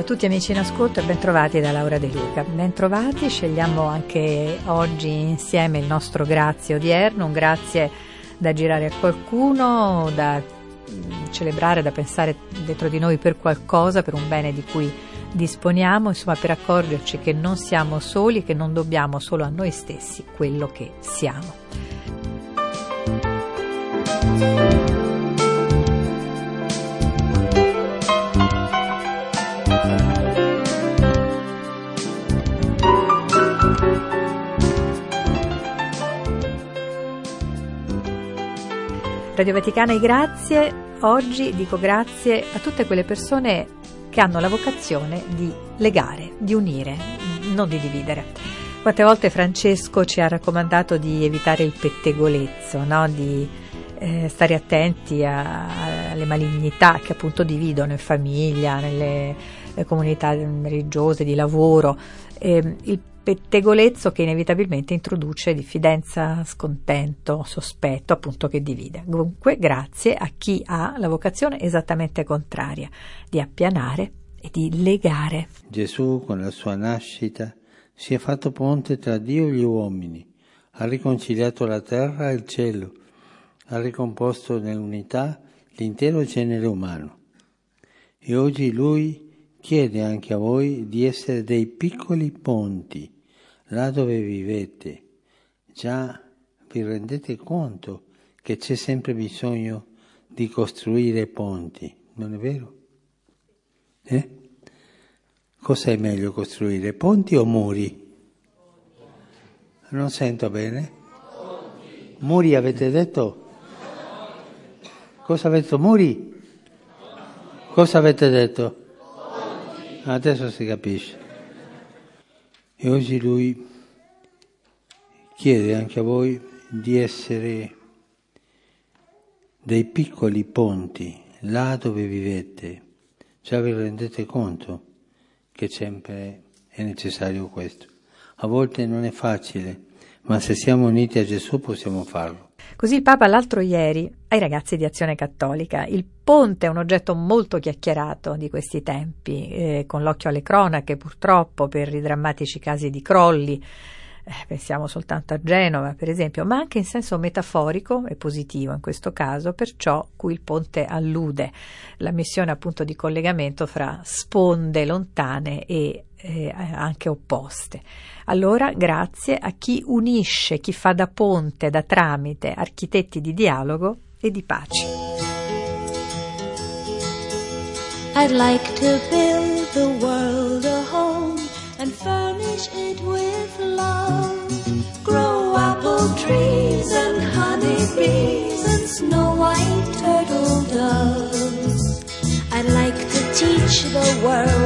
A tutti amici in ascolto e bentrovati da Laura De Luca. Bentrovati, scegliamo anche oggi insieme il nostro grazie odierno, un grazie da girare a qualcuno, da mm, celebrare, da pensare dentro di noi per qualcosa, per un bene di cui disponiamo, insomma per accorgerci che non siamo soli, che non dobbiamo solo a noi stessi quello che siamo. Radio Vaticana grazie. Oggi dico grazie a tutte quelle persone che hanno la vocazione di legare, di unire, non di dividere. Quante volte Francesco ci ha raccomandato di evitare il pettegolezzo, no? di eh, stare attenti a, alle malignità che appunto dividono in famiglia, nelle eh, comunità religiose, di lavoro. Eh, il pettegolezzo che inevitabilmente introduce diffidenza, scontento, sospetto, appunto che divide. Dunque, grazie a chi ha la vocazione esattamente contraria, di appianare e di legare. Gesù con la sua nascita si è fatto ponte tra Dio e gli uomini, ha riconciliato la terra e il cielo, ha ricomposto nell'unità l'intero genere umano. E oggi lui chiede anche a voi di essere dei piccoli ponti là dove vivete. Già vi rendete conto che c'è sempre bisogno di costruire ponti, non è vero? Eh? Cosa è meglio costruire, ponti o muri? Non sento bene. Muri avete detto? Cosa avete detto? Muri? Cosa avete detto? Adesso si capisce. E oggi lui chiede anche a voi di essere dei piccoli ponti là dove vivete. Già vi rendete conto che sempre è necessario questo. A volte non è facile, ma se siamo uniti a Gesù possiamo farlo. Così il Papa l'altro ieri ai ragazzi di Azione Cattolica. Il ponte è un oggetto molto chiacchierato di questi tempi, eh, con l'occhio alle cronache purtroppo per i drammatici casi di crolli. Eh, pensiamo soltanto a Genova, per esempio, ma anche in senso metaforico e positivo in questo caso, per ciò cui il ponte allude, la missione appunto di collegamento fra sponde lontane e eh, anche opposte. Allora, grazie a chi unisce, chi fa da ponte, da tramite, architetti di dialogo e di pace. I'd like to build the world a home and it with love. Grow apple trees and honey bees and snow white turtle doves. I'd like to teach the world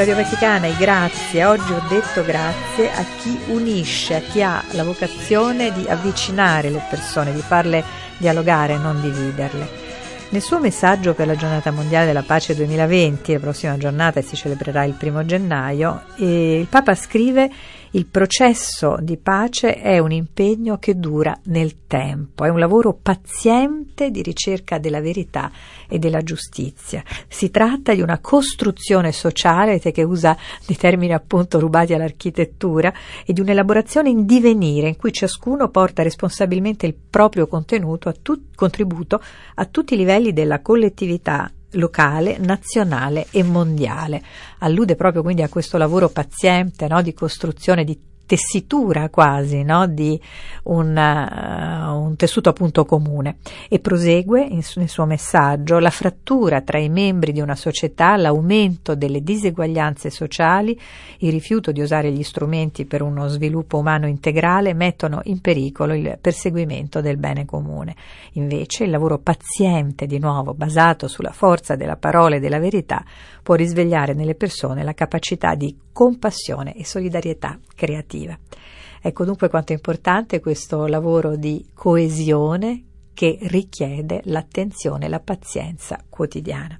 Radio Vaticana e grazie, oggi ho detto grazie a chi unisce, a chi ha la vocazione di avvicinare le persone, di farle dialogare, non dividerle. Nel suo messaggio per la giornata mondiale della pace 2020, la prossima giornata si celebrerà il primo gennaio, il Papa scrive il processo di pace è un impegno che dura nel tempo, è un lavoro paziente di ricerca della verità e della giustizia. Si tratta di una costruzione sociale che usa dei termini appunto rubati all'architettura e di un'elaborazione in divenire in cui ciascuno porta responsabilmente il proprio contenuto a tu- contributo a tutti i livelli della collettività locale, nazionale e mondiale. Allude proprio quindi a questo lavoro paziente no, di costruzione di tessitura quasi no? di un, uh, un, tessuto appunto comune e prosegue in, nel suo messaggio la frattura tra i membri di una società, l'aumento delle diseguaglianze sociali, il rifiuto di usare gli strumenti per uno sviluppo umano integrale mettono in pericolo il perseguimento del bene comune. Invece il lavoro paziente, di nuovo basato sulla forza della parola e della verità, può risvegliare nelle persone la capacità di compassione e solidarietà creativa. Ecco dunque quanto è importante questo lavoro di coesione che richiede l'attenzione e la pazienza quotidiana.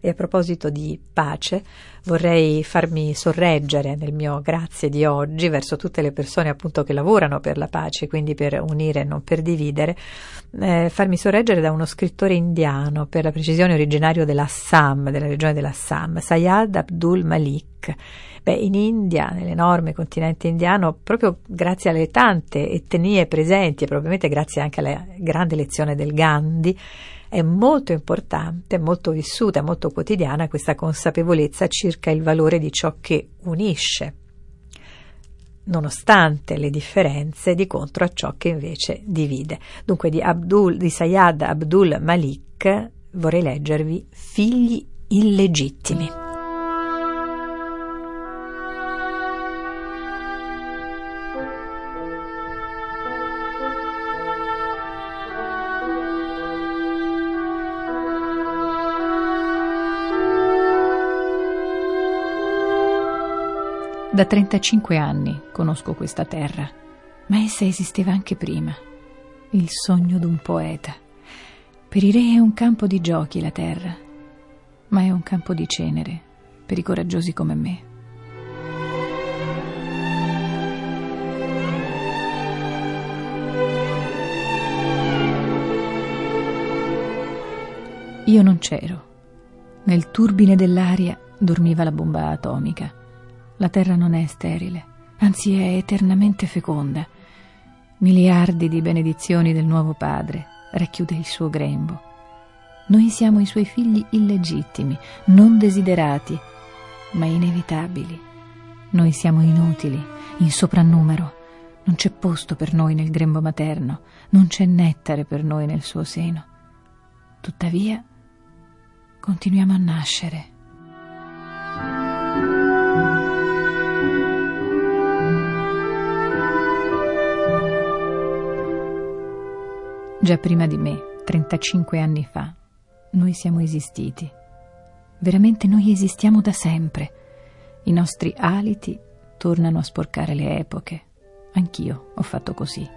E a proposito di pace, vorrei farmi sorreggere nel mio grazie di oggi verso tutte le persone appunto che lavorano per la pace, quindi per unire e non per dividere, eh, farmi sorreggere da uno scrittore indiano, per la precisione originario dell'Assam, della regione dell'Assam, Sayad Abdul Malik. Beh, in India, nell'enorme continente indiano, proprio grazie alle tante etnie presenti e probabilmente grazie anche alla grande lezione del Gandhi, è molto importante, molto vissuta, molto quotidiana questa consapevolezza circa il valore di ciò che unisce, nonostante le differenze di contro a ciò che invece divide. Dunque di, Abdul, di Sayyad Abdul Malik vorrei leggervi Figli illegittimi. Da 35 anni conosco questa terra, ma essa esisteva anche prima. Il sogno d'un poeta. Per i re è un campo di giochi la terra, ma è un campo di cenere per i coraggiosi come me. Io non c'ero. Nel turbine dell'aria dormiva la bomba atomica la terra non è sterile, anzi è eternamente feconda. Miliardi di benedizioni del nuovo Padre racchiude il suo grembo. Noi siamo i suoi figli illegittimi, non desiderati, ma inevitabili. Noi siamo inutili, in soprannumero. Non c'è posto per noi nel grembo materno, non c'è nettare per noi nel suo seno. Tuttavia, continuiamo a nascere Già prima di me, 35 anni fa, noi siamo esistiti. Veramente noi esistiamo da sempre. I nostri aliti tornano a sporcare le epoche. Anch'io ho fatto così.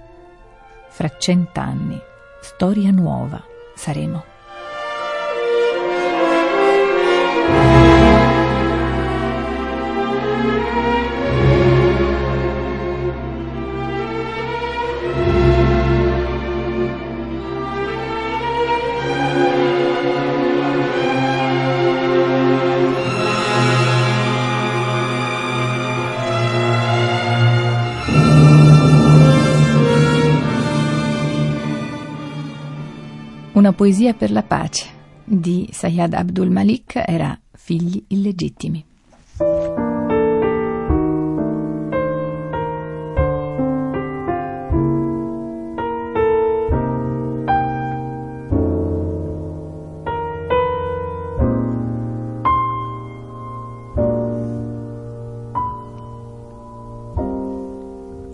Fra cent'anni, storia nuova saremo. Poesia per la pace di Sayyad Abdul Malik era Figli illegittimi.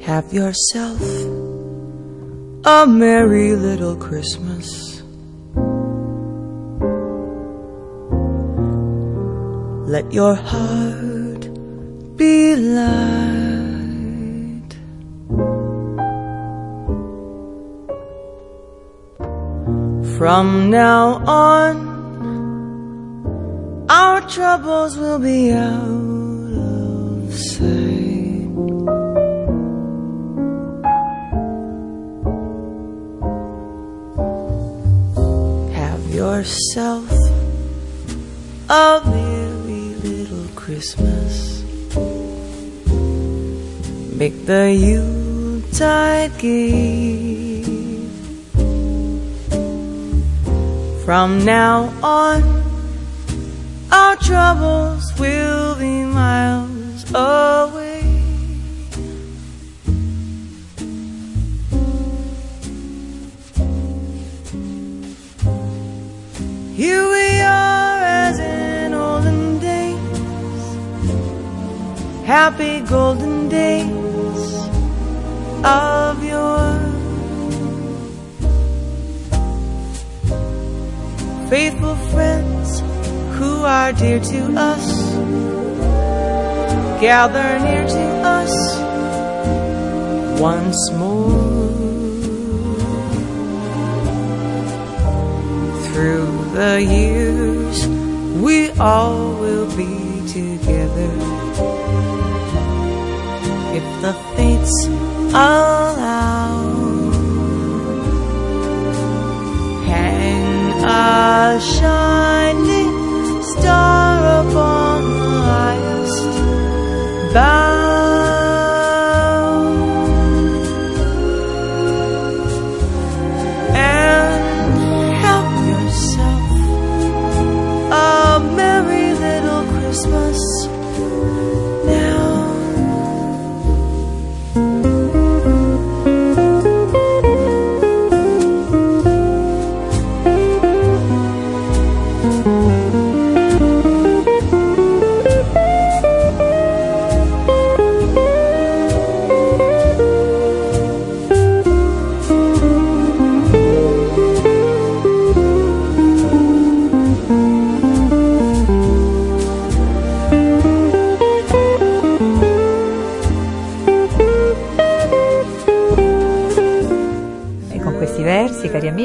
Have yourself a merry little Christmas. Let your heart be light. From now on, our troubles will be out of sight. Have yourself Christmas. Make the Yuletide gay. From now on, our troubles will be miles away. Happy golden days of yore. Faithful friends who are dear to us, gather near to us once more. Through the years, we all will be together. If the fates allow,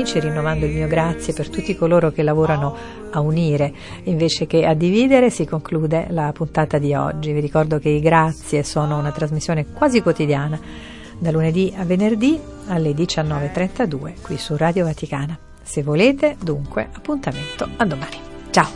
amici, rinnovando il mio grazie per tutti coloro che lavorano a unire invece che a dividere, si conclude la puntata di oggi. Vi ricordo che i grazie sono una trasmissione quasi quotidiana, da lunedì a venerdì alle 19.32 qui su Radio Vaticana. Se volete, dunque, appuntamento a domani. Ciao!